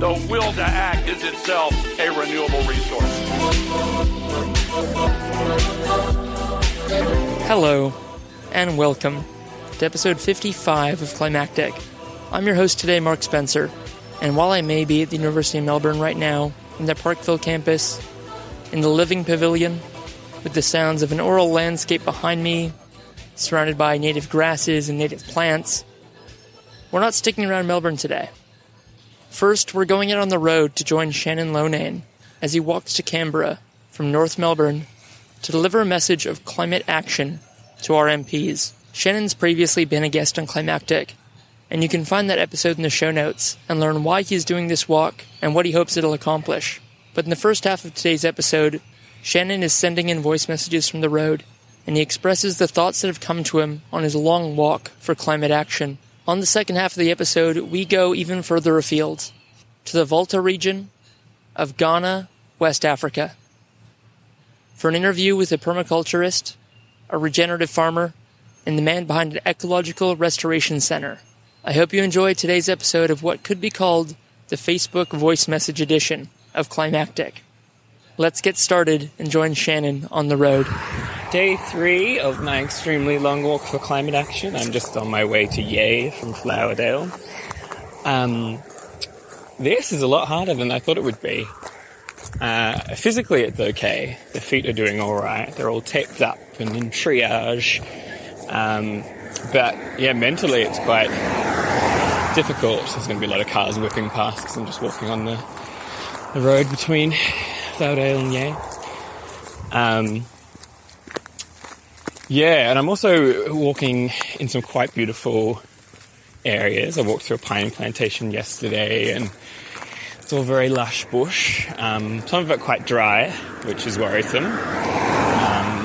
the will to act is itself a renewable resource. Hello, and welcome to episode 55 of Climactic. I'm your host today, Mark Spencer, and while I may be at the University of Melbourne right now, in the Parkville campus, in the Living Pavilion, with the sounds of an aural landscape behind me, surrounded by native grasses and native plants, we're not sticking around Melbourne today. First, we're going out on the road to join Shannon Loughnane as he walks to Canberra from North Melbourne to deliver a message of climate action to our MPs. Shannon's previously been a guest on Climactic, and you can find that episode in the show notes and learn why he's doing this walk and what he hopes it'll accomplish. But in the first half of today's episode, Shannon is sending in voice messages from the road, and he expresses the thoughts that have come to him on his long walk for climate action. On the second half of the episode, we go even further afield to the Volta region of Ghana, West Africa, for an interview with a permaculturist, a regenerative farmer, and the man behind an ecological restoration center. I hope you enjoy today's episode of what could be called the Facebook voice message edition of Climactic. Let's get started and join Shannon on the road. Day three of my extremely long walk for climate action. I'm just on my way to Yea from Flowerdale. Um, this is a lot harder than I thought it would be. Uh, physically, it's okay. The feet are doing all right. They're all taped up and in triage. Um, but yeah, mentally, it's quite difficult. There's going to be a lot of cars whipping past because I'm just walking on the the road between Flowerdale and Yea. Um, yeah, and I'm also walking in some quite beautiful areas. I walked through a pine plantation yesterday and it's all very lush bush. Um, some of it quite dry, which is worrisome. Um,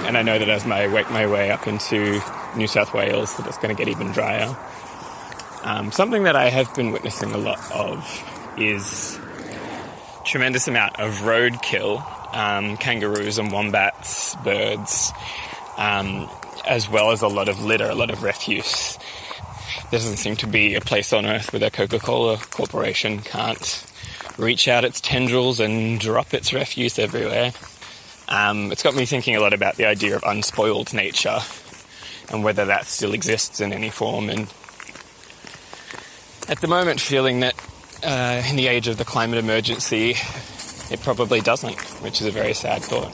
and I know that as I work my way up into New South Wales, that it's going to get even drier. Um, something that I have been witnessing a lot of is tremendous amount of roadkill, um, kangaroos and wombats, birds, um, as well as a lot of litter, a lot of refuse. There doesn't seem to be a place on earth where the Coca-Cola Corporation can't reach out its tendrils and drop its refuse everywhere. Um, it's got me thinking a lot about the idea of unspoiled nature and whether that still exists in any form. And at the moment, feeling that uh, in the age of the climate emergency, it probably doesn't, which is a very sad thought.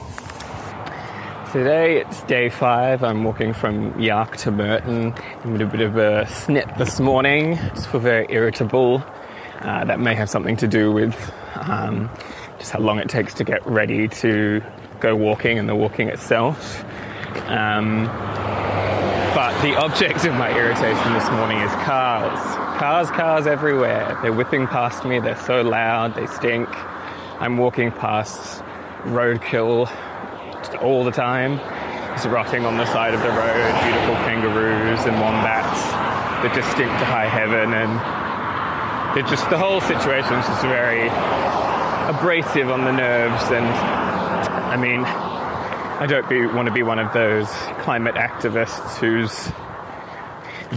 Today it's day five. I'm walking from Yarck to Merton. I'm a bit of a snip this morning. Just feel very irritable. Uh, that may have something to do with um, just how long it takes to get ready to go walking and the walking itself. Um, but the object of my irritation this morning is cars. Cars, cars everywhere. They're whipping past me. They're so loud. They stink. I'm walking past roadkill just all the time. Just rotting on the side of the road. Beautiful kangaroos and wombats stink to high heaven. And it just, the whole situation is just very abrasive on the nerves. And I mean, I don't be, want to be one of those climate activists who's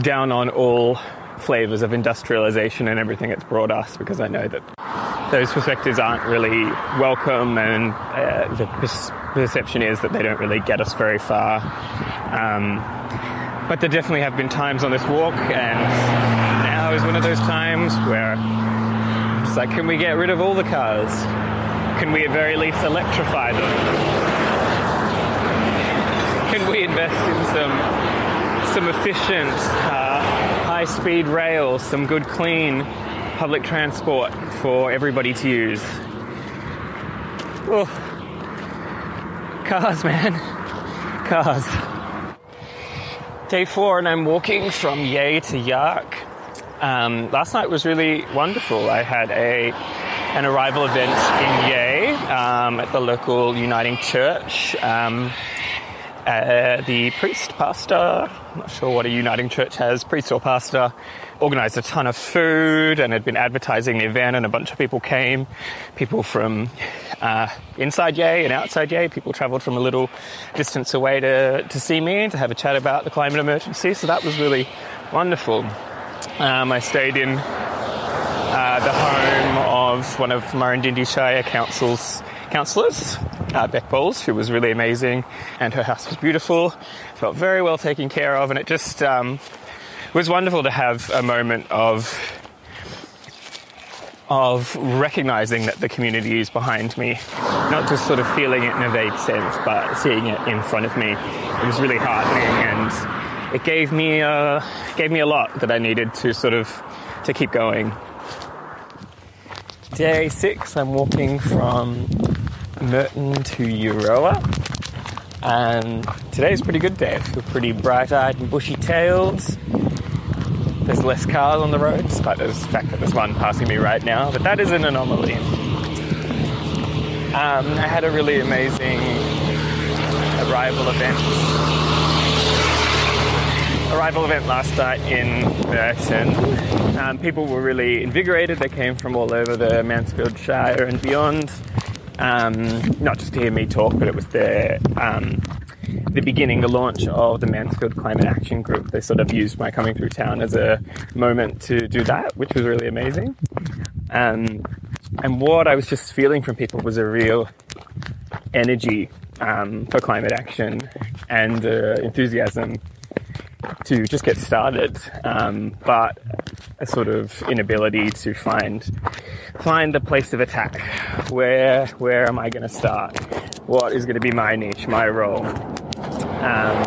down on all flavors of industrialization and everything it's brought us because I know that those perspectives aren't really welcome and uh, the perception is that they don't really get us very far. Um, but there definitely have been times on this walk and now is one of those times where it's like, can we get rid of all the cars? Can we at very least electrify them? Can we invest in some some efficient uh, high-speed rail, some good clean public transport for everybody to use? Oh, cars, man, cars. Day four, and I'm walking from Yea to Yarck. Um, last night was really wonderful. I had a an arrival event in Yea um, at the local Uniting Church. Um, uh, the priest, pastor, I'm not sure what a Uniting Church has, priest or pastor, organised a ton of food and had been advertising the event, and a bunch of people came. People from uh, inside Yea and outside Yea, people travelled from a little distance away to, to see me and to have a chat about the climate emergency, so that was really wonderful. Um, I stayed in uh, the home of one of Murrindindi Shire Council's councillors, uh, Beck Bowles, who was really amazing, and her house was beautiful. Felt very well taken care of, and it just um, was wonderful to have a moment of of recognizing that the community is behind me, not just sort of feeling it in a vague sense, but seeing it in front of me. It was really heartening, and it gave me a, gave me a lot that I needed to sort of to keep going. Day six, I'm walking from Merton to Euroa. And today's a pretty good day. I feel pretty bright eyed and bushy tailed. There's less cars on the road, despite the fact that there's one passing me right now, but that is an anomaly. Um, I had a really amazing arrival event. Arrival event last night in Merton. Um, people were really invigorated. They came from all over the Mansfield Shire and beyond um, not just to hear me talk, but it was the um, the beginning, the launch of the Mansfield Climate Action Group. They sort of used my coming through town as a moment to do that, which was really amazing. Um, and what I was just feeling from people was a real energy um, for climate action and uh, enthusiasm to just get started, um, but a sort of inability to find find a place of attack. Where where am I going to start? What is going to be my niche, my role? Um,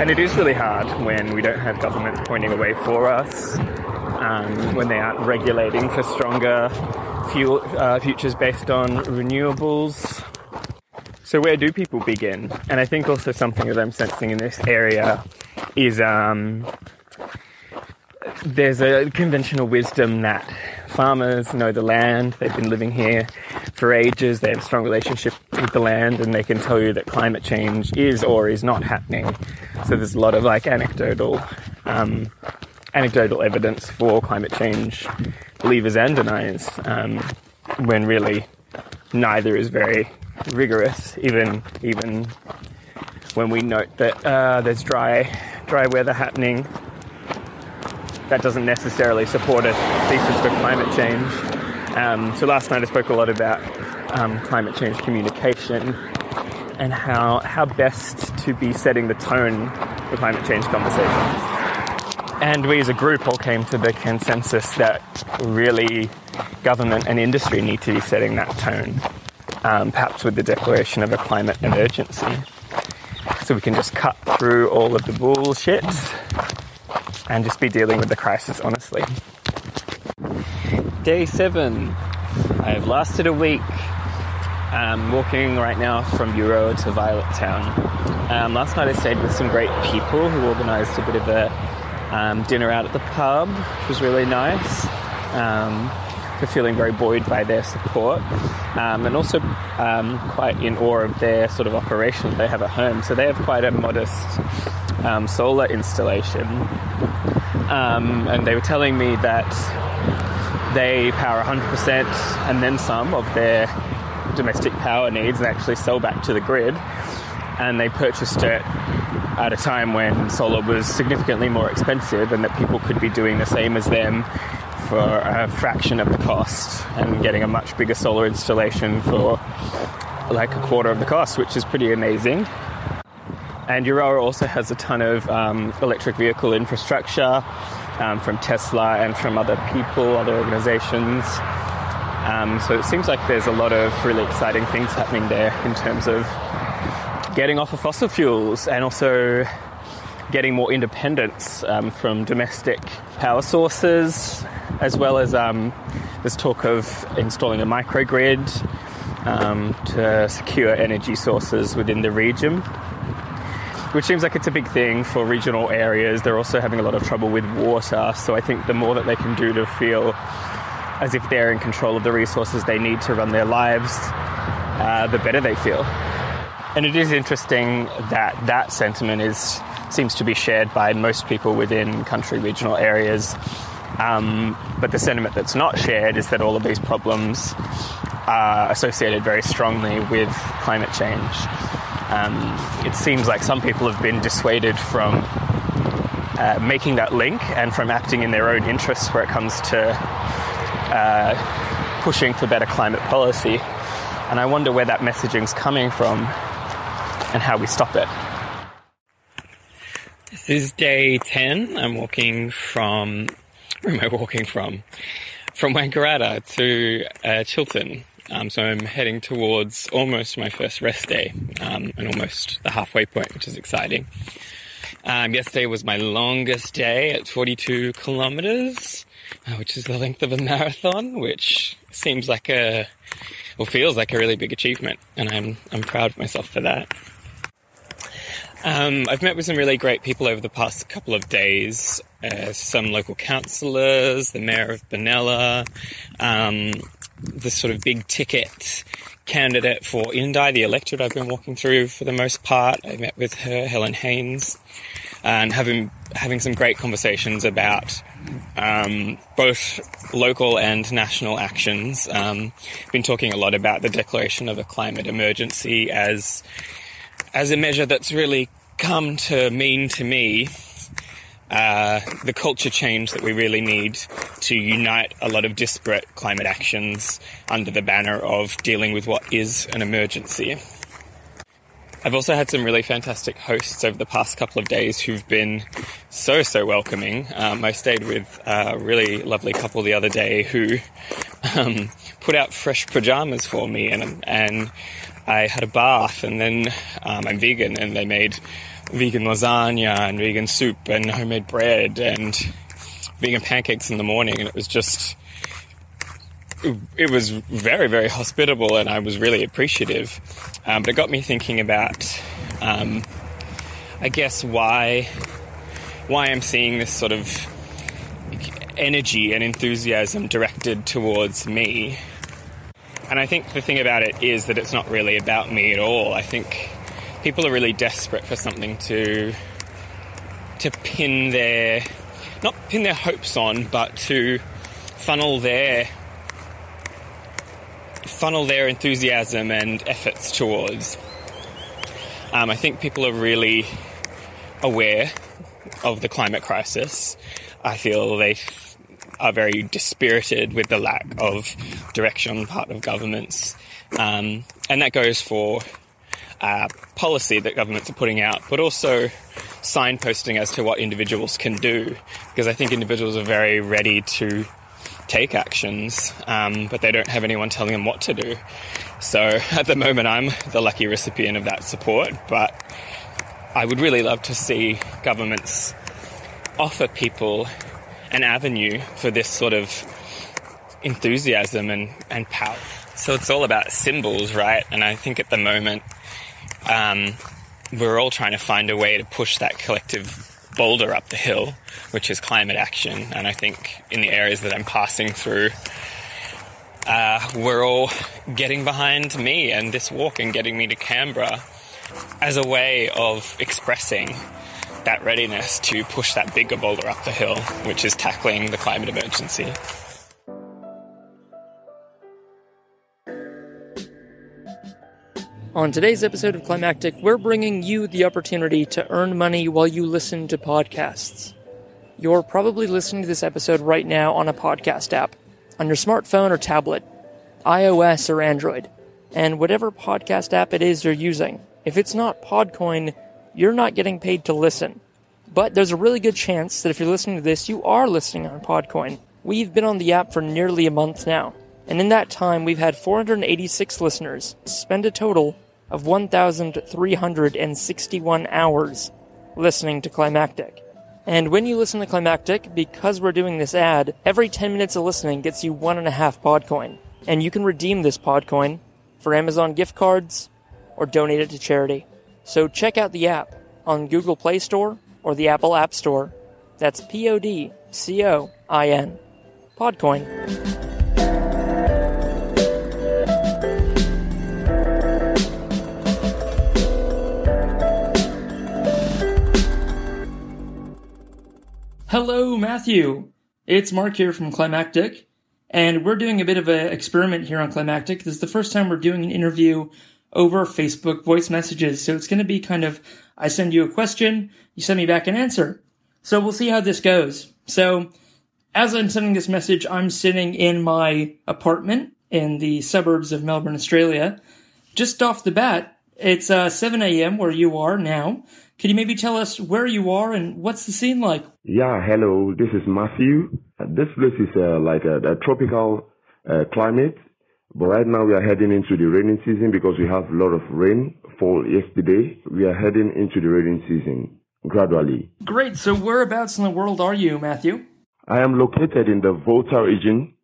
and it is really hard when we don't have government pointing a way for us, um, when they aren't regulating for stronger fuel, uh, futures based on renewables. So where do people begin? And I think also something that I'm sensing in this area is um, there's a conventional wisdom that farmers know the land, they've been living here for ages, they have a strong relationship with the land, and they can tell you that climate change is or is not happening. So there's a lot of like anecdotal, um, anecdotal evidence for climate change believers and deniers, um, when really neither is very rigorous, even even when we note that uh, there's dry dry weather happening. That doesn't necessarily support a thesis for climate change. Um, so last night I spoke a lot about um, climate change communication and how how best to be setting the tone for climate change conversations. And we as a group all came to the consensus that really government and industry need to be setting that tone, um, perhaps with the declaration of a climate emergency. So we can just cut through all of the bullshit and just be dealing with the crisis honestly. Day seven. I've lasted a week. I'm walking right now from Euroa to Violet Town. Um, last night I stayed with some great people who organised a bit of a um, dinner out at the pub, which was really nice. Um, for feeling very buoyed by their support, um, and also um, quite in awe of their sort of operation that they have at home. So they have quite a modest um, solar installation, um, and they were telling me that they power 100% and then some of their domestic power needs and actually sell back to the grid. And they purchased it at a time when solar was significantly more expensive, and that people could be doing the same as them for a fraction of the cost and getting a much bigger solar installation for like a quarter of the cost, which is pretty amazing. And Euroa also has a ton of um, electric vehicle infrastructure um, from Tesla and from other people, other organizations. Um, so it seems like there's a lot of really exciting things happening there in terms of getting off of fossil fuels and also getting more independence um, from domestic power sources, as well as um, there's talk of installing a microgrid um, to secure energy sources within the region, which seems like it's a big thing for regional areas. They're also having a lot of trouble with water, so I think the more that they can do to feel as if they're in control of the resources they need to run their lives, uh, the better they feel. And it is interesting that that sentiment is seems to be shared by most people within country regional areas. Um, but the sentiment that's not shared is that all of these problems are associated very strongly with climate change. Um, it seems like some people have been dissuaded from uh, making that link and from acting in their own interests where it comes to uh, pushing for better climate policy. And I wonder where that messaging's coming from and how we stop it. This is day 10. I'm walking from, where am I walking from? From Wangaratta to uh, Chiltern. Um, so I'm heading towards almost my first rest day um, and almost the halfway point, which is exciting. Um, yesterday was my longest day at 42 kilometers, uh, which is the length of a marathon, which seems like a, or feels like a really big achievement, and I'm I'm proud of myself for that. Um, I've met with some really great people over the past couple of days. Uh, some local councillors, the mayor of Benalla, um, the sort of big ticket candidate for Indi, the electorate I've been walking through for the most part. I met with her, Helen Haines, and having having some great conversations about um, both local and national actions. Um, been talking a lot about the declaration of a climate emergency as as a measure that's really come to mean to me uh, the culture change that we really need to unite a lot of disparate climate actions under the banner of dealing with what is an emergency. I've also had some really fantastic hosts over the past couple of days who've been so, so welcoming. Um, I stayed with a really lovely couple the other day who um, put out fresh pajamas for me and, and I had a bath and then um, I'm vegan and they made vegan lasagna and vegan soup and homemade bread and vegan pancakes in the morning and it was just it was very very hospitable and I was really appreciative. Um, but it got me thinking about um, I guess why why I'm seeing this sort of energy and enthusiasm directed towards me. And I think the thing about it is that it's not really about me at all. I think people are really desperate for something to to pin their not pin their hopes on, but to funnel their funnel their enthusiasm and efforts towards. Um, I think people are really aware of the climate crisis. I feel they are very dispirited with the lack of direction on the part of governments, um, and that goes for uh, policy that governments are putting out, but also signposting as to what individuals can do. Because I think individuals are very ready to take actions, um, but they don't have anyone telling them what to do. So at the moment, I'm the lucky recipient of that support, but I would really love to see governments offer people an avenue for this sort of enthusiasm and, and power. So it's all about symbols, right? And I think at the moment, um, we're all trying to find a way to push that collective boulder up the hill, which is climate action. And I think in the areas that I'm passing through, uh, we're all getting behind me and this walk and getting me to Canberra as a way of expressing that readiness to push that bigger boulder up the hill, which is tackling the climate emergency. On today's episode of Climactic, we're bringing you the opportunity to earn money while you listen to podcasts. You're probably listening to this episode right now on a podcast app, on your smartphone or tablet, iOS or Android, and whatever podcast app it is you're using. If it's not Podcoin, you're not getting paid to listen. But there's a really good chance that if you're listening to this, you are listening on Podcoin. We've been on the app for nearly a month now, and in that time, we've had 486 listeners spend a total of 1,361 hours listening to Climactic. And when you listen to Climactic, because we're doing this ad, every 10 minutes of listening gets you one and a half Podcoin. And you can redeem this Podcoin for Amazon gift cards or donate it to charity. So check out the app on Google Play Store or the Apple App Store. That's P O D C O I N. Podcoin. Hello, Matthew. It's Mark here from Climactic, and we're doing a bit of an experiment here on Climactic. This is the first time we're doing an interview over Facebook voice messages, so it's going to be kind of I send you a question, you send me back an answer. So we'll see how this goes. So, as I'm sending this message, I'm sitting in my apartment in the suburbs of Melbourne, Australia. Just off the bat, it's uh, 7 a.m. where you are now. Can you maybe tell us where you are and what's the scene like? Yeah, hello. This is Matthew. Uh, this place is uh, like a, a tropical uh, climate, but right now we are heading into the raining season because we have a lot of rain fall yesterday. We are heading into the raining season gradually. Great. So whereabouts in the world are you, Matthew? I am located in the Volta region,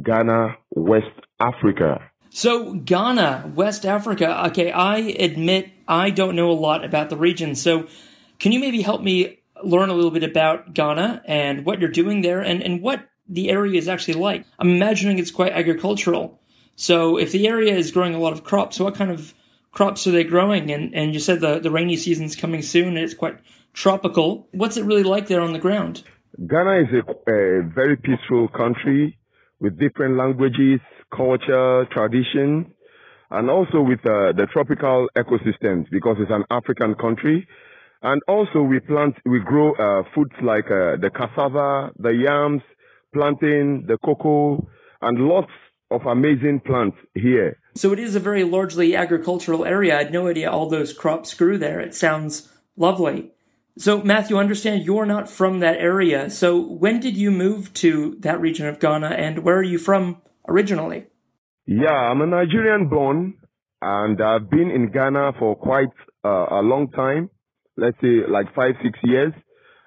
Ghana, West Africa. So, Ghana, West Africa. Okay, I admit I don't know a lot about the region. So, can you maybe help me learn a little bit about Ghana and what you're doing there and, and what the area is actually like? I'm imagining it's quite agricultural. So, if the area is growing a lot of crops, what kind of crops are they growing? And, and you said the, the rainy season's coming soon and it's quite tropical. What's it really like there on the ground? Ghana is a, a very peaceful country with different languages, culture, tradition, and also with uh, the tropical ecosystems because it's an African country. And also we plant, we grow uh, foods like uh, the cassava, the yams, plantain, the cocoa, and lots of amazing plants here. So it is a very largely agricultural area. I had no idea all those crops grew there. It sounds lovely. So, Matthew, understand you're not from that area. So, when did you move to that region of Ghana and where are you from originally? Yeah, I'm a Nigerian born and I've been in Ghana for quite uh, a long time. Let's say like five, six years.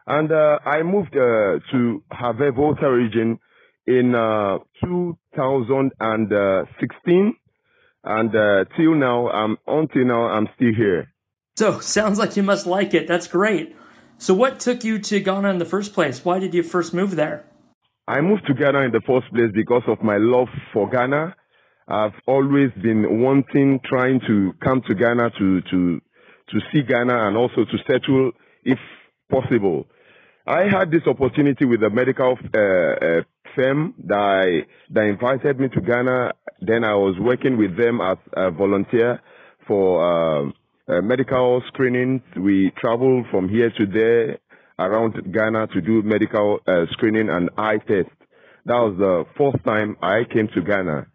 And uh, I moved uh, to Havre Volta region in uh, 2016. And uh, till now, um, until now, I'm still here. So, sounds like you must like it. That's great. So, what took you to Ghana in the first place? Why did you first move there? I moved to Ghana in the first place because of my love for Ghana. I've always been wanting, trying to come to Ghana to, to, to see Ghana and also to settle if possible. I had this opportunity with a medical uh, uh, firm that, I, that invited me to Ghana. Then I was working with them as a volunteer for uh, uh, medical screening. We traveled from here to there around Ghana to do medical uh, screening and eye test. That was the fourth time I came to Ghana.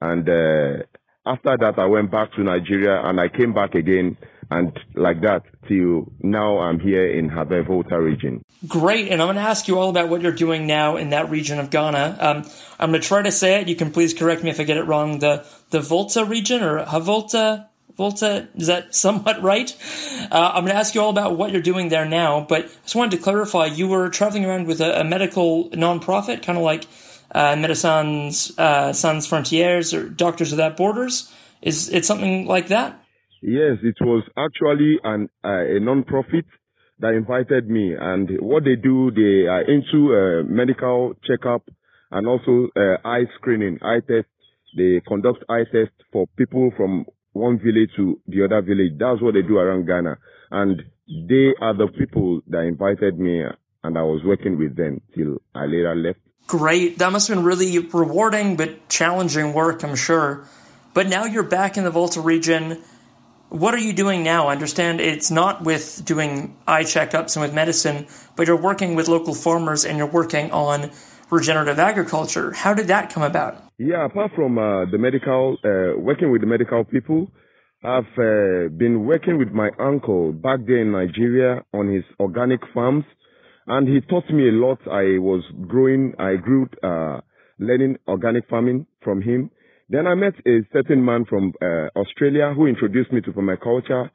And uh, after that, I went back to Nigeria and I came back again and like that till now I'm here in Havre Volta region. Great, and I'm going to ask you all about what you're doing now in that region of Ghana. Um, I'm going to try to say it. You can please correct me if I get it wrong. The the Volta region or Havolta Volta is that somewhat right? Uh, I'm going to ask you all about what you're doing there now, but I just wanted to clarify. You were traveling around with a, a medical nonprofit, kind of like uh, Médecins uh, Sans Frontières or Doctors Without Borders. Is it something like that? Yes, it was actually an uh, a non-profit that invited me, and what they do, they are into uh, medical checkup and also uh, eye screening, eye test. They conduct eye tests for people from one village to the other village. That's what they do around Ghana, and they are the people that invited me, and I was working with them till I later left. Great, that must have been really rewarding but challenging work, I'm sure. But now you're back in the Volta region what are you doing now? I understand it's not with doing eye checkups and with medicine, but you're working with local farmers and you're working on regenerative agriculture. How did that come about? Yeah, apart from uh, the medical, uh, working with the medical people, I've uh, been working with my uncle back there in Nigeria on his organic farms, and he taught me a lot. I was growing, I grew, uh, learning organic farming from him. Then I met a certain man from uh, Australia who introduced me to permaculture.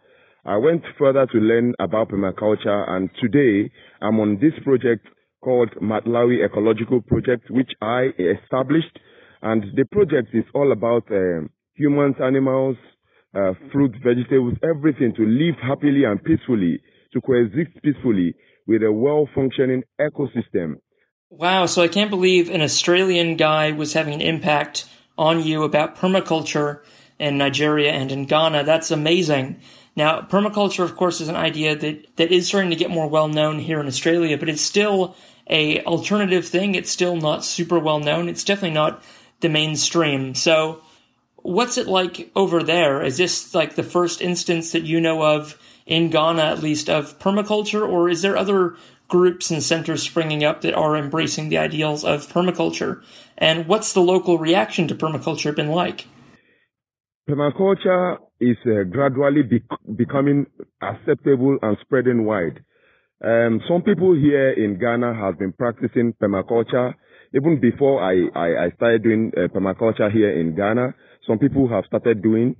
I went further to learn about permaculture and today I'm on this project called Mattlawie Ecological Project, which I established. And the project is all about uh, humans, animals, uh, fruit, vegetables, everything to live happily and peacefully, to coexist peacefully with a well-functioning ecosystem. Wow, so I can't believe an Australian guy was having an impact on you about permaculture in Nigeria and in Ghana. That's amazing. Now, permaculture, of course, is an idea that, that is starting to get more well known here in Australia, but it's still a alternative thing. It's still not super well known. It's definitely not the mainstream. So, what's it like over there? Is this like the first instance that you know of in Ghana, at least, of permaculture, or is there other groups and centers springing up that are embracing the ideals of permaculture? And what's the local reaction to permaculture been like? Permaculture is uh, gradually bec- becoming acceptable and spreading wide. Um, some people here in Ghana have been practicing permaculture even before I, I, I started doing uh, permaculture here in Ghana. Some people have started doing,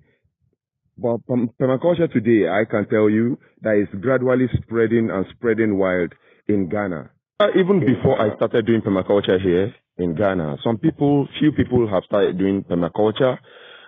but permaculture today, I can tell you that is gradually spreading and spreading wild in Ghana. Uh, even before I started doing permaculture here in Ghana, some people, few people have started doing permaculture.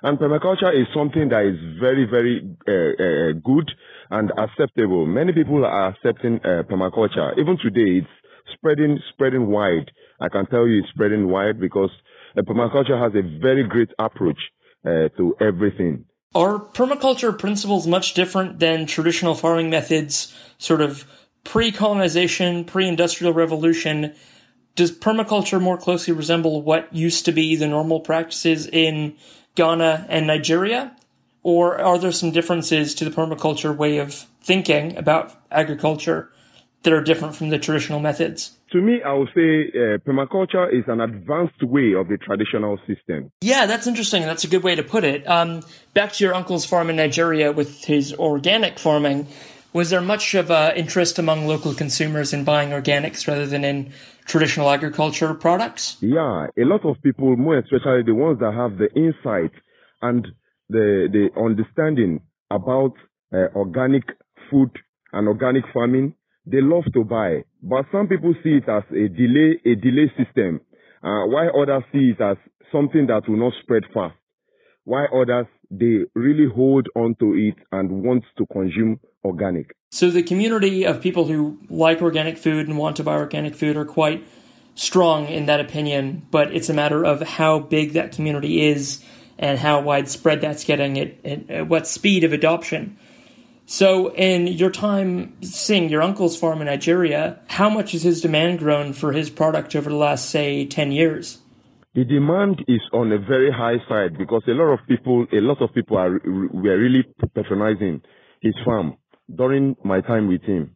And permaculture is something that is very, very uh, uh, good and acceptable. Many people are accepting uh, permaculture. Even today, it's spreading, spreading wide. I can tell you it's spreading wide because uh, permaculture has a very great approach uh, to everything. Are permaculture principles much different than traditional farming methods, sort of pre-colonization, pre-industrial revolution, does permaculture more closely resemble what used to be the normal practices in Ghana and Nigeria? Or are there some differences to the permaculture way of thinking about agriculture that are different from the traditional methods? To me, I would say uh, permaculture is an advanced way of the traditional system. Yeah, that's interesting. That's a good way to put it. Um, back to your uncle's farm in Nigeria with his organic farming. Was there much of uh, interest among local consumers in buying organics rather than in traditional agriculture products? Yeah, a lot of people, more especially the ones that have the insight and the the understanding about uh, organic food and organic farming, they love to buy. But some people see it as a delay a delay system, uh, while others see it as something that will not spread fast. While others they really hold on to it and want to consume organic. So the community of people who like organic food and want to buy organic food are quite strong in that opinion, but it's a matter of how big that community is and how widespread that's getting at, at what speed of adoption. So, in your time seeing your uncle's farm in Nigeria, how much has his demand grown for his product over the last, say, 10 years? The demand is on a very high side because a lot of people, a lot of people are were really patronizing his farm during my time with him,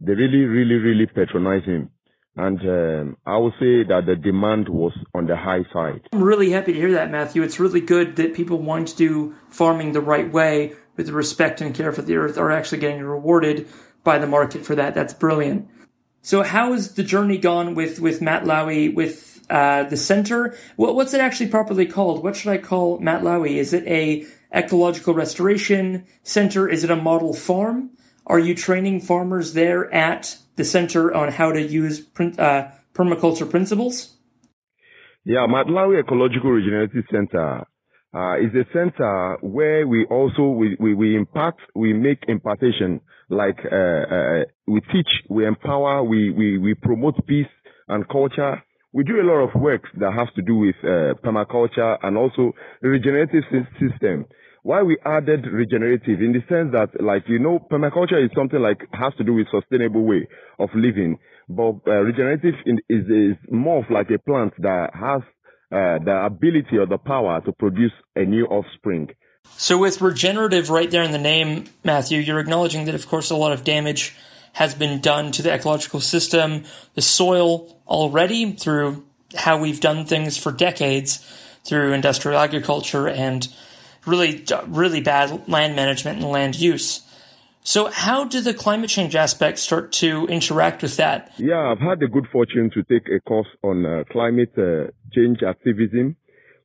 they really, really, really patronized him. And um, I would say that the demand was on the high side. I'm really happy to hear that, Matthew. It's really good that people want to do farming the right way with respect and care for the earth are actually getting rewarded by the market for that. That's brilliant. So, how has the journey gone with, with Mattlawie, with uh, the center? What, what's it actually properly called? What should I call Mattlawie? Is it a ecological restoration center? Is it a model farm? Are you training farmers there at the center on how to use uh, permaculture principles? Yeah, Mattlawie Ecological Regenerative Center uh, is a center where we also we, we, we impact, we make impartation, like uh, uh, we teach, we empower, we, we, we promote peace and culture. We do a lot of work that has to do with uh, permaculture and also regenerative system. Why we added regenerative? In the sense that like you know permaculture is something like has to do with sustainable way of living. But uh, regenerative in, is, is more of like a plant that has uh, the ability or the power to produce a new offspring so with regenerative right there in the name matthew you're acknowledging that of course a lot of damage has been done to the ecological system the soil already through how we've done things for decades through industrial agriculture and really, really bad land management and land use. So, how do the climate change aspects start to interact with that? Yeah, I've had the good fortune to take a course on uh, climate uh, change activism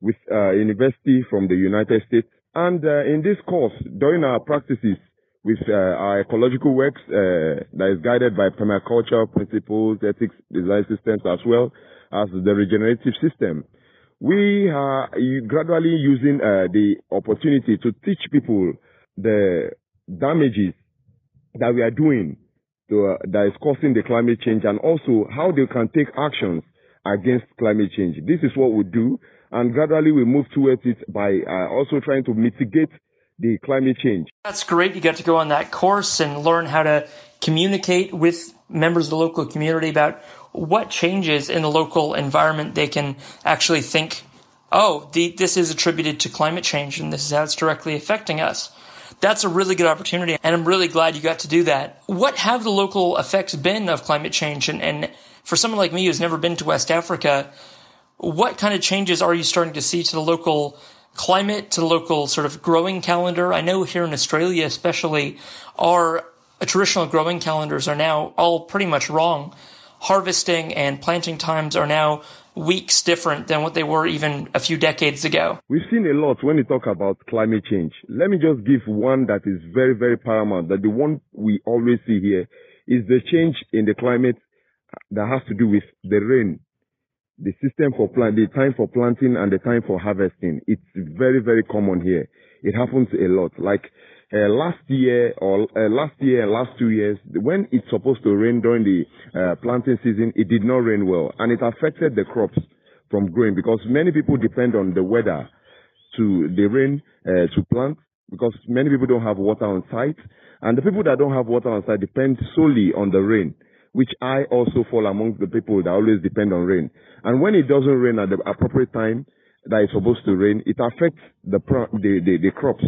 with uh, university from the United States. And uh, in this course, during our practices with uh, our ecological works uh, that is guided by permaculture principles, ethics, design systems, as well as the regenerative system, we are gradually using the opportunity to teach people the damages that we are doing to, uh, that is causing the climate change and also how they can take actions against climate change. This is what we do and gradually we move towards it by uh, also trying to mitigate the climate change. That's great. You got to go on that course and learn how to communicate with members of the local community about what changes in the local environment they can actually think, oh, the, this is attributed to climate change and this is how it's directly affecting us. That's a really good opportunity, and I'm really glad you got to do that. What have the local effects been of climate change? And, and for someone like me who's never been to West Africa, what kind of changes are you starting to see to the local climate, to the local sort of growing calendar? I know here in Australia, especially, our traditional growing calendars are now all pretty much wrong. Harvesting and planting times are now weeks different than what they were even a few decades ago. We've seen a lot when you talk about climate change. Let me just give one that is very, very paramount, that the one we always see here is the change in the climate that has to do with the rain the system for plant, the time for planting and the time for harvesting. It's very, very common here. It happens a lot. Like uh, last year or uh, last year last two years, when it's supposed to rain during the uh, planting season, it did not rain well, and it affected the crops from growing because many people depend on the weather to the rain uh, to plant because many people don't have water on site, and the people that don't have water on site depend solely on the rain which I also fall among the people that always depend on rain. And when it doesn't rain at the appropriate time that it's supposed to rain, it affects the, the, the, the crops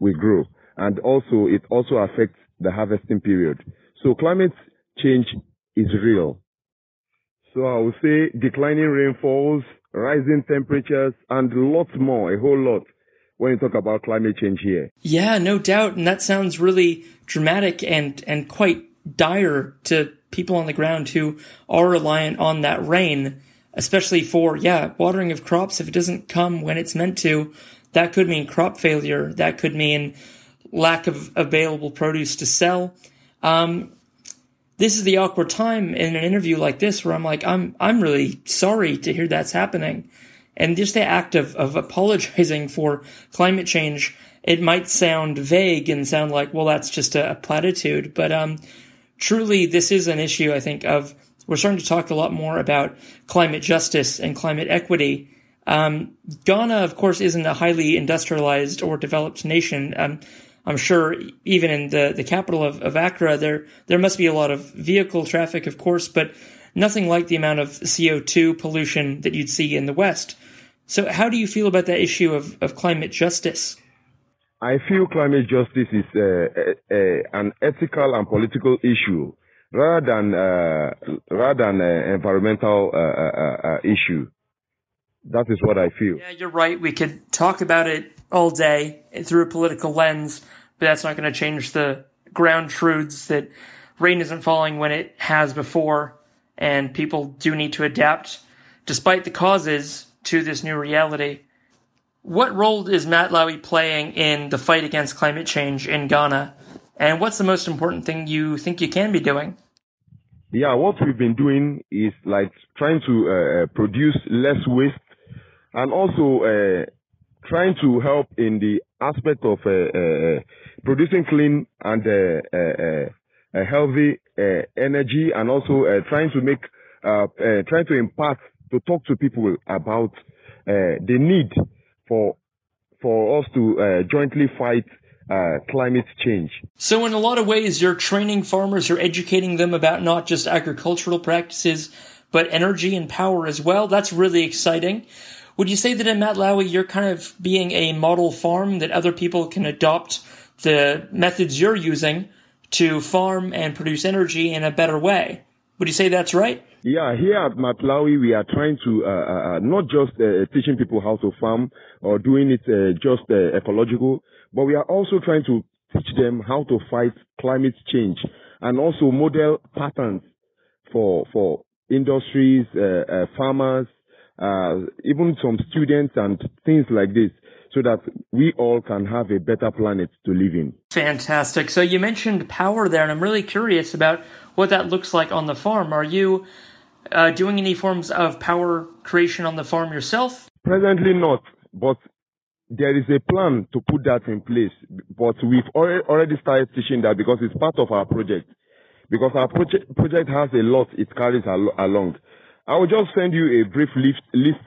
we grow. And also, it also affects the harvesting period. So climate change is real. So I would say declining rainfalls, rising temperatures, and lots more, a whole lot when you talk about climate change here. Yeah, no doubt. And that sounds really dramatic and, and quite dire to people on the ground who are reliant on that rain, especially for, yeah, watering of crops. If it doesn't come when it's meant to, that could mean crop failure. That could mean lack of available produce to sell. Um, this is the awkward time in an interview like this where I'm like, I'm, I'm really sorry to hear that's happening. And just the act of, of apologizing for climate change, it might sound vague and sound like, well, that's just a, a platitude, but, um, truly this is an issue, I think, of we're starting to talk a lot more about climate justice and climate equity. Um, Ghana, of course, isn't a highly industrialized or developed nation. Um, I'm sure even in the, the capital of, of Accra, there, there must be a lot of vehicle traffic, of course, but nothing like the amount of CO2 pollution that you'd see in the West. So how do you feel about that issue of, of climate justice? I feel climate justice is uh, uh, uh, an ethical and political issue rather than uh, rather than an environmental uh, issue. That is what I feel. Yeah, you're right. We could talk about it all day through a political lens, but that's not going to change the ground truths that rain isn't falling when it has before, and people do need to adapt, despite the causes, to this new reality. What role is Mattlawie playing in the fight against climate change in Ghana? And what's the most important thing you think you can be doing? Yeah, what we've been doing is like trying to uh, uh produce less waste and also uh, trying to help in the aspect of uh, uh producing clean and uh, healthy energy and also trying to make, trying to impart, to talk to people about the need for for us to uh, jointly fight uh, climate change. So, in a lot of ways, you're training farmers, you're educating them about not just agricultural practices, but energy and power as well. That's really exciting. Would you say that in Mattlawie, you're kind of being a model farm that other people can adopt the methods you're using to farm and produce energy in a better way? Would you say that's right? Yeah, here at Mattlawie, we are trying to uh, uh, uh, not just uh, teaching people how to farm or doing it uh, just uh, ecological, but we are also trying to teach them how to fight climate change and also model patterns for for industries, farmers, even some students and things like this so that we all can have a better planet to live in. Fantastic. So you mentioned power there, and I'm really curious about what that looks like on the farm. Are you uh, doing any forms of power creation on the farm yourself? Presently, not, but there is a plan to put that in place. But we've already started teaching that because it's part of our project. Because our project, project has a lot it carries al- along. I will just send you a brief list, list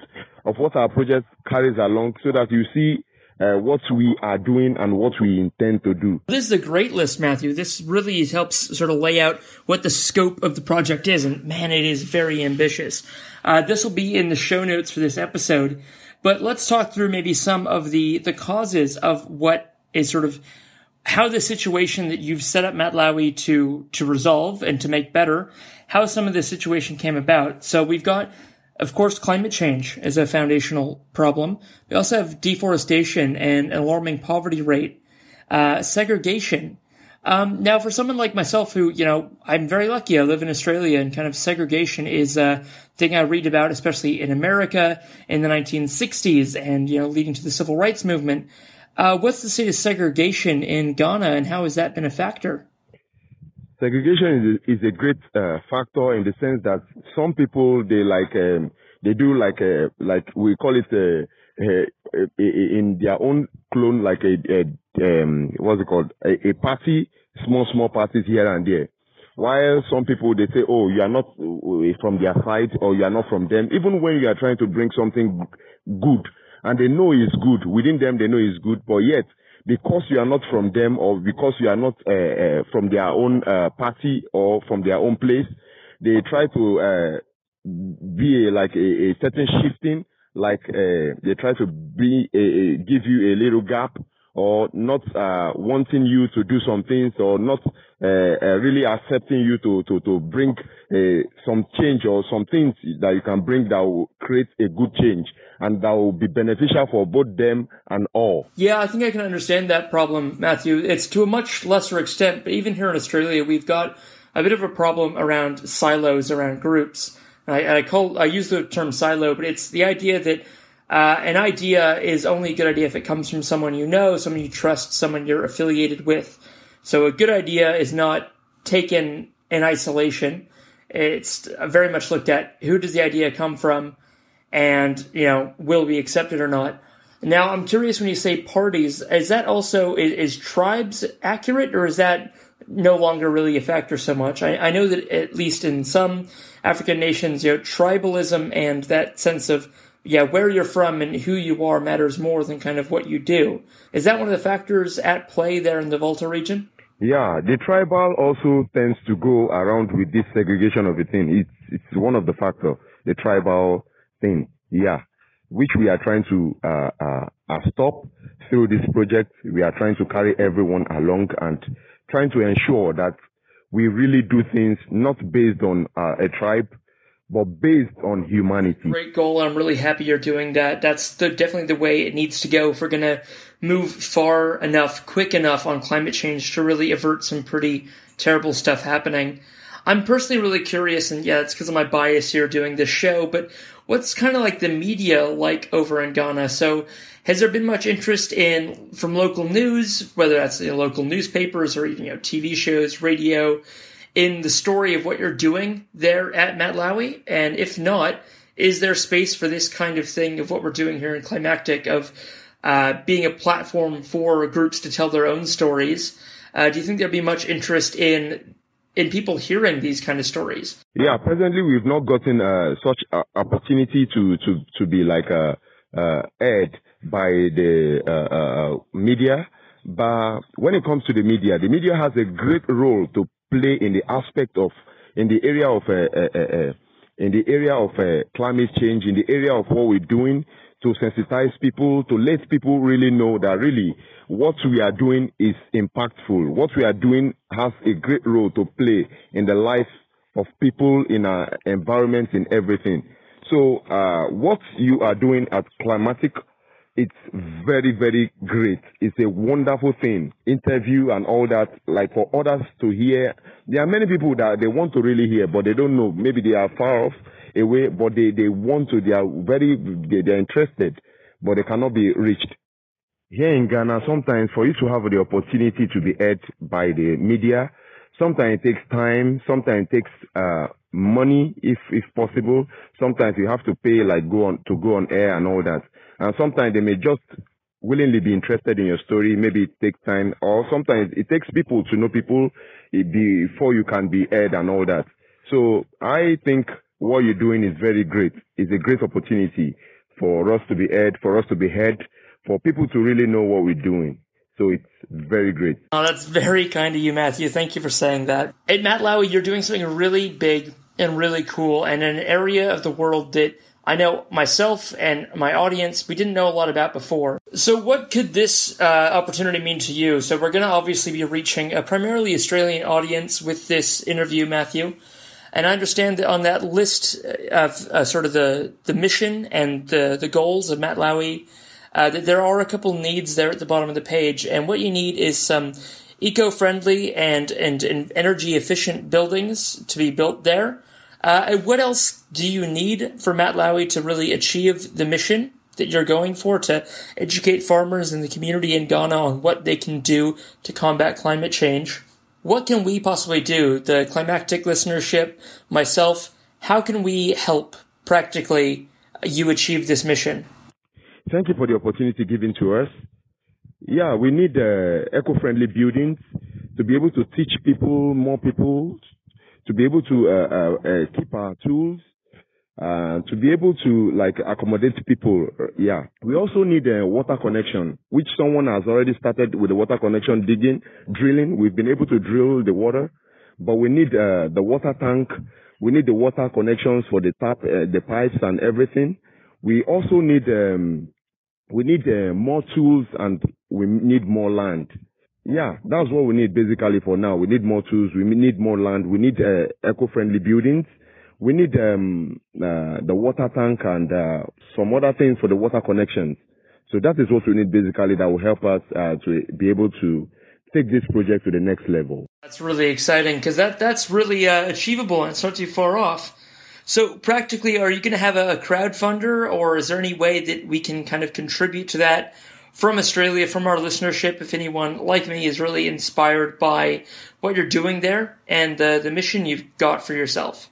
of what our project carries along so that you see uh, what we are doing and what we intend to do. This is a great list, Matthew. This really helps sort of lay out what the scope of the project is, and man, it is very ambitious. Uh, this will be in the show notes for this episode, but let's talk through maybe some of the the causes of what is sort of how the situation that you've set up Mattlawie to to resolve and to make better, how some of this situation came about. So we've got of course, climate change is a foundational problem. We also have deforestation and an alarming poverty rate, uh, segregation. Um, now, for someone like myself, who you know, I'm very lucky. I live in Australia, and kind of segregation is a thing I read about, especially in America in the 1960s, and you know, leading to the civil rights movement. Uh, what's the state of segregation in Ghana, and how has that been a factor? segregation is, is a great uh, factor in the sense that some people they like um, they do like a like we call it a, a, a, in their own clone like a, um, what's it called? A, party small small parties here and there. While some people they say oh you are not uh, from their side or you are not from them. Even when you are trying to bring something good and they know it's good. Within them they know it's good. But yet because you are not from them or because you are not uh, uh, from their own uh, party or from their own place, they try to uh, be a, like a, a, certain shifting, like uh, they try to be a, give you a little gap or not uh, wanting you to do some things or not uh, uh, really accepting you to to to bring uh, some change or some things that you can bring that will create a good change and that will be beneficial for both them and all. Yeah, I think I can understand that problem, Matthew. It's to a much lesser extent, but even here in Australia, we've got a bit of a problem around silos, around groups. I, I call I use the term silo, but it's the idea that uh, an idea is only a good idea if it comes from someone you know, someone you trust, someone you're affiliated with. So a good idea is not taken in isolation. It's very much looked at who does the idea come from and, you know, will be accepted or not. Now, I'm curious when you say parties, is that also, is, is tribes accurate or is that no longer really a factor so much? I, I know that at least in some African nations, you know, tribalism and that sense of yeah, where you're from and who you are matters more than kind of what you do. Is that one of the factors at play there in the Volta region? Yeah, the tribal also tends to go around with this segregation of a thing. It's it's one of the factors, the tribal thing. Yeah, which we are trying to uh, uh, uh, stop through this project. We are trying to carry everyone along and trying to ensure that we really do things not based on uh, a tribe, but based on humanity. Great goal. I'm really happy you're doing that. That's the, definitely the way it needs to go if we're going to move far enough, quick enough on climate change to really avert some pretty terrible stuff happening. I'm personally really curious, and yeah, it's because of my bias here doing this show, but what's kind of like the media like over in Ghana? So, has there been much interest in from local news, whether that's you know, local newspapers or even you know TV shows, radio? In the story of what you're doing there at Matt Mattlawie? And if not, is there space for this kind of thing of what we're doing here in Climactic of uh, being a platform for groups to tell their own stories? Uh, do you think there'd be much interest in in people hearing these kind of stories? Yeah, presently we've not gotten uh, such a opportunity to to to be like uh, uh, aired by the uh, uh, media. But when it comes to the media, the media has a great role to play in the aspect of in the area of uh, uh, uh, in the area of climate change, in the area of what we're doing to sensitize people, to let people really know that really what we are doing is impactful. What we are doing has a great role to play in the life of people, in our environment, in everything. So, uh, what you are doing at Climactic it's very, very great. It's a wonderful thing. Interview and all that, like for others to hear. There are many people that they want to really hear, but they don't know. Maybe they are far off away, but they, they want to, they are very, they, they're interested, but they cannot be reached. Here in Ghana, sometimes for you to have the opportunity to be heard by the media, sometimes it takes time, sometimes it takes, uh, money if, if possible. Sometimes you have to pay, like go on, to go on air and all that. And sometimes they may just willingly be interested in your story. Maybe it takes time, or sometimes it takes people to know people before you can be heard and all that. So I think what you're doing is very great. It's a great opportunity for us to be heard, for us to be heard, for people to really know what we're doing. So it's very great. Oh, that's very kind of you, Matthew. Thank you for saying that. At Mattlawie, you're doing something really big and really cool and in an area of the world that I know myself and my audience, we didn't know a lot about before. So, what could this uh, opportunity mean to you? So, we're going to obviously be reaching a primarily Australian audience with this interview, Matthew. And I understand that on that list of uh, sort of the, the mission and the, the goals of Mattlawie, uh, that there are a couple needs there at the bottom of the page. And what you need is some eco-friendly and, and, and energy efficient buildings to be built there. Uh, what else do you need for Mattlawie to really achieve the mission that you're going for to educate farmers in the community in Ghana on what they can do to combat climate change? What can we possibly do, the climactic listenership, myself, how can we help practically you achieve this mission? Thank you for the opportunity given to us. Yeah, we need uh, eco-friendly buildings to be able to teach people, more people, to be able to uh, uh, uh, keep our tools, uh, to be able to like accommodate people. Yeah, we also need a water connection, which someone has already started with the water connection digging, drilling. We've been able to drill the water, but we need uh, the water tank. We need the water connections for the tap, uh, the pipes, and everything. We also need um, we need uh, more tools and we need more land. Yeah, that's what we need basically for now. We need more tools. We need more land. We need uh, eco-friendly buildings. We need um, uh, the water tank and uh, some other things for the water connections. So that is what we need basically that will help us uh, to be able to take this project to the next level. That's really exciting because that that's really uh, achievable and it's not too far off. So practically, are you going to have a crowdfunder, or is there any way that we can kind of contribute to that? From Australia, from our listenership, if anyone like me is really inspired by what you're doing there and the, the mission you've got for yourself?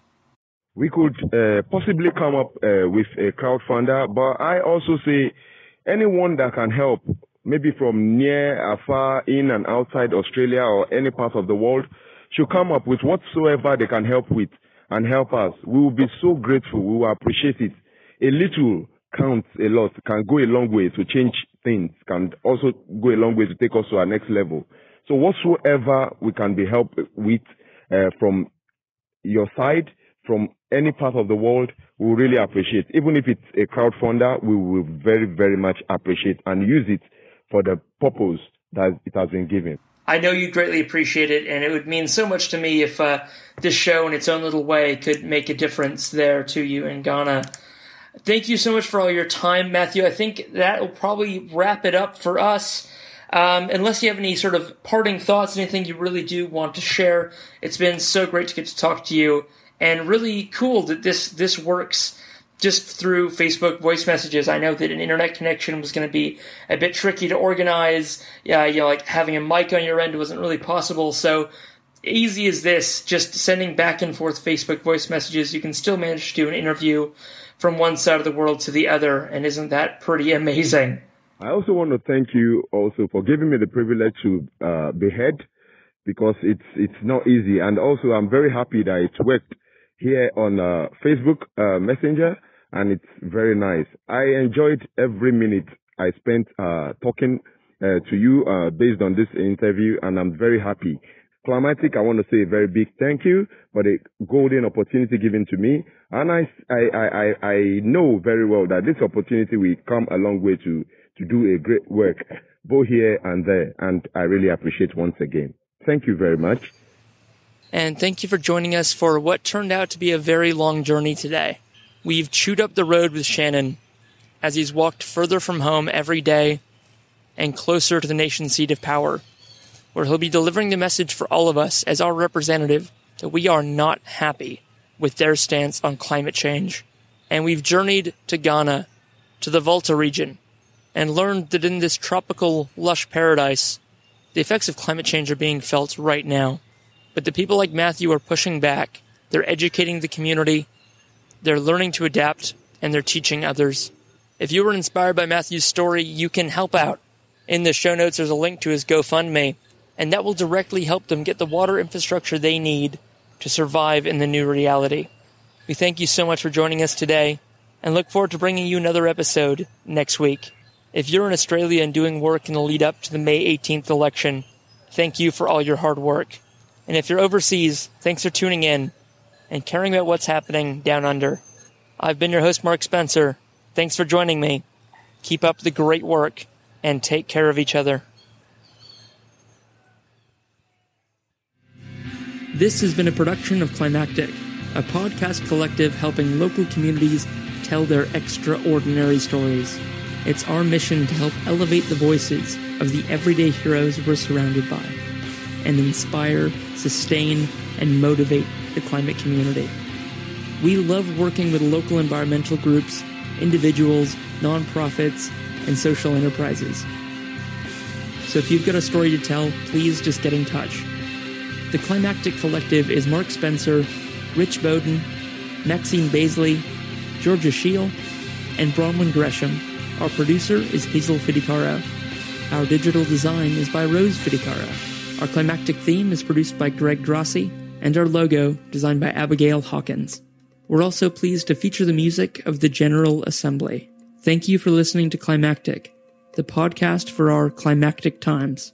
We could uh, possibly come up uh, with a crowdfunder, but I also say anyone that can help, maybe from near, afar, in and outside Australia or any part of the world, should come up with whatsoever they can help with and help us. We will be so grateful. We will appreciate it. A little counts a lot, can go a long way to change things, can also go a long way to take us to our next level. So whatsoever we can be helped with uh, from your side, from any part of the world, we really appreciate. Even if it's a crowdfunder, we will very, very much appreciate and use it for the purpose that it has been given. I know you greatly appreciate it, and it would mean so much to me if uh, this show, in its own little way, could make a difference there to you in Ghana. Thank you so much for all your time, Matthew. I think that will probably wrap it up for us. Um, unless you have any sort of parting thoughts, anything you really do want to share, it's been so great to get to talk to you, and really cool that this this works just through Facebook voice messages. I know that an internet connection was going to be a bit tricky to organize. Yeah, you know, like having a mic on your end wasn't really possible. So easy as this, just sending back and forth Facebook voice messages, you can still manage to do an interview from one side of the world to the other. And isn't that pretty amazing? I also want to thank you also for giving me the privilege to uh, be head because it's it's not easy. And also, I'm very happy that it worked here on uh, Facebook uh, Messenger, and it's very nice. I enjoyed every minute I spent uh, talking uh, to you uh, based on this interview, and I'm very happy. Climatic, I want to say a very big thank you for the golden opportunity given to me. And I, I, I, I know very well that this opportunity will come a long way to, to do a great work, both here and there. And I really appreciate once again. Thank you very much. And thank you for joining us for what turned out to be a very long journey today. We've chewed up the road with Shannon as he's walked further from home every day and closer to the nation's seat of power where he'll be delivering the message for all of us as our representative that we are not happy with their stance on climate change. And we've journeyed to Ghana, to the Volta region, and learned that in this tropical, lush paradise, the effects of climate change are being felt right now. But the people like Matthew are pushing back. They're educating the community. They're learning to adapt, and they're teaching others. If you were inspired by Matthew's story, you can help out. In the show notes, there's a link to his GoFundMe and that will directly help them get the water infrastructure they need to survive in the new reality. We thank you so much for joining us today and look forward to bringing you another episode next week. If you're in Australia and doing work in the lead up to the May 18th election, thank you for all your hard work. And if you're overseas, thanks for tuning in and caring about what's happening down under. I've been your host, Mark Spencer. Thanks for joining me. Keep up the great work and take care of each other. This has been a production of Climactic, a podcast collective helping local communities tell their extraordinary stories. It's our mission to help elevate the voices of the everyday heroes we're surrounded by and inspire, sustain, and motivate the climate community. We love working with local environmental groups, individuals, nonprofits, and social enterprises. So if you've got a story to tell, please just get in touch. The Climactic Collective is Mark Spencer, Rich Bowden, Maxine Baisley, Georgia Scheel, and Bronwyn Gresham. Our producer is Hazel Fidicaro. Our digital design is by Rose Fidicaro. Our climactic theme is produced by Greg Grossi, and our logo designed by Abigail Hawkins. We're also pleased to feature the music of the General Assembly. Thank you for listening to Climactic, the podcast for our climactic times.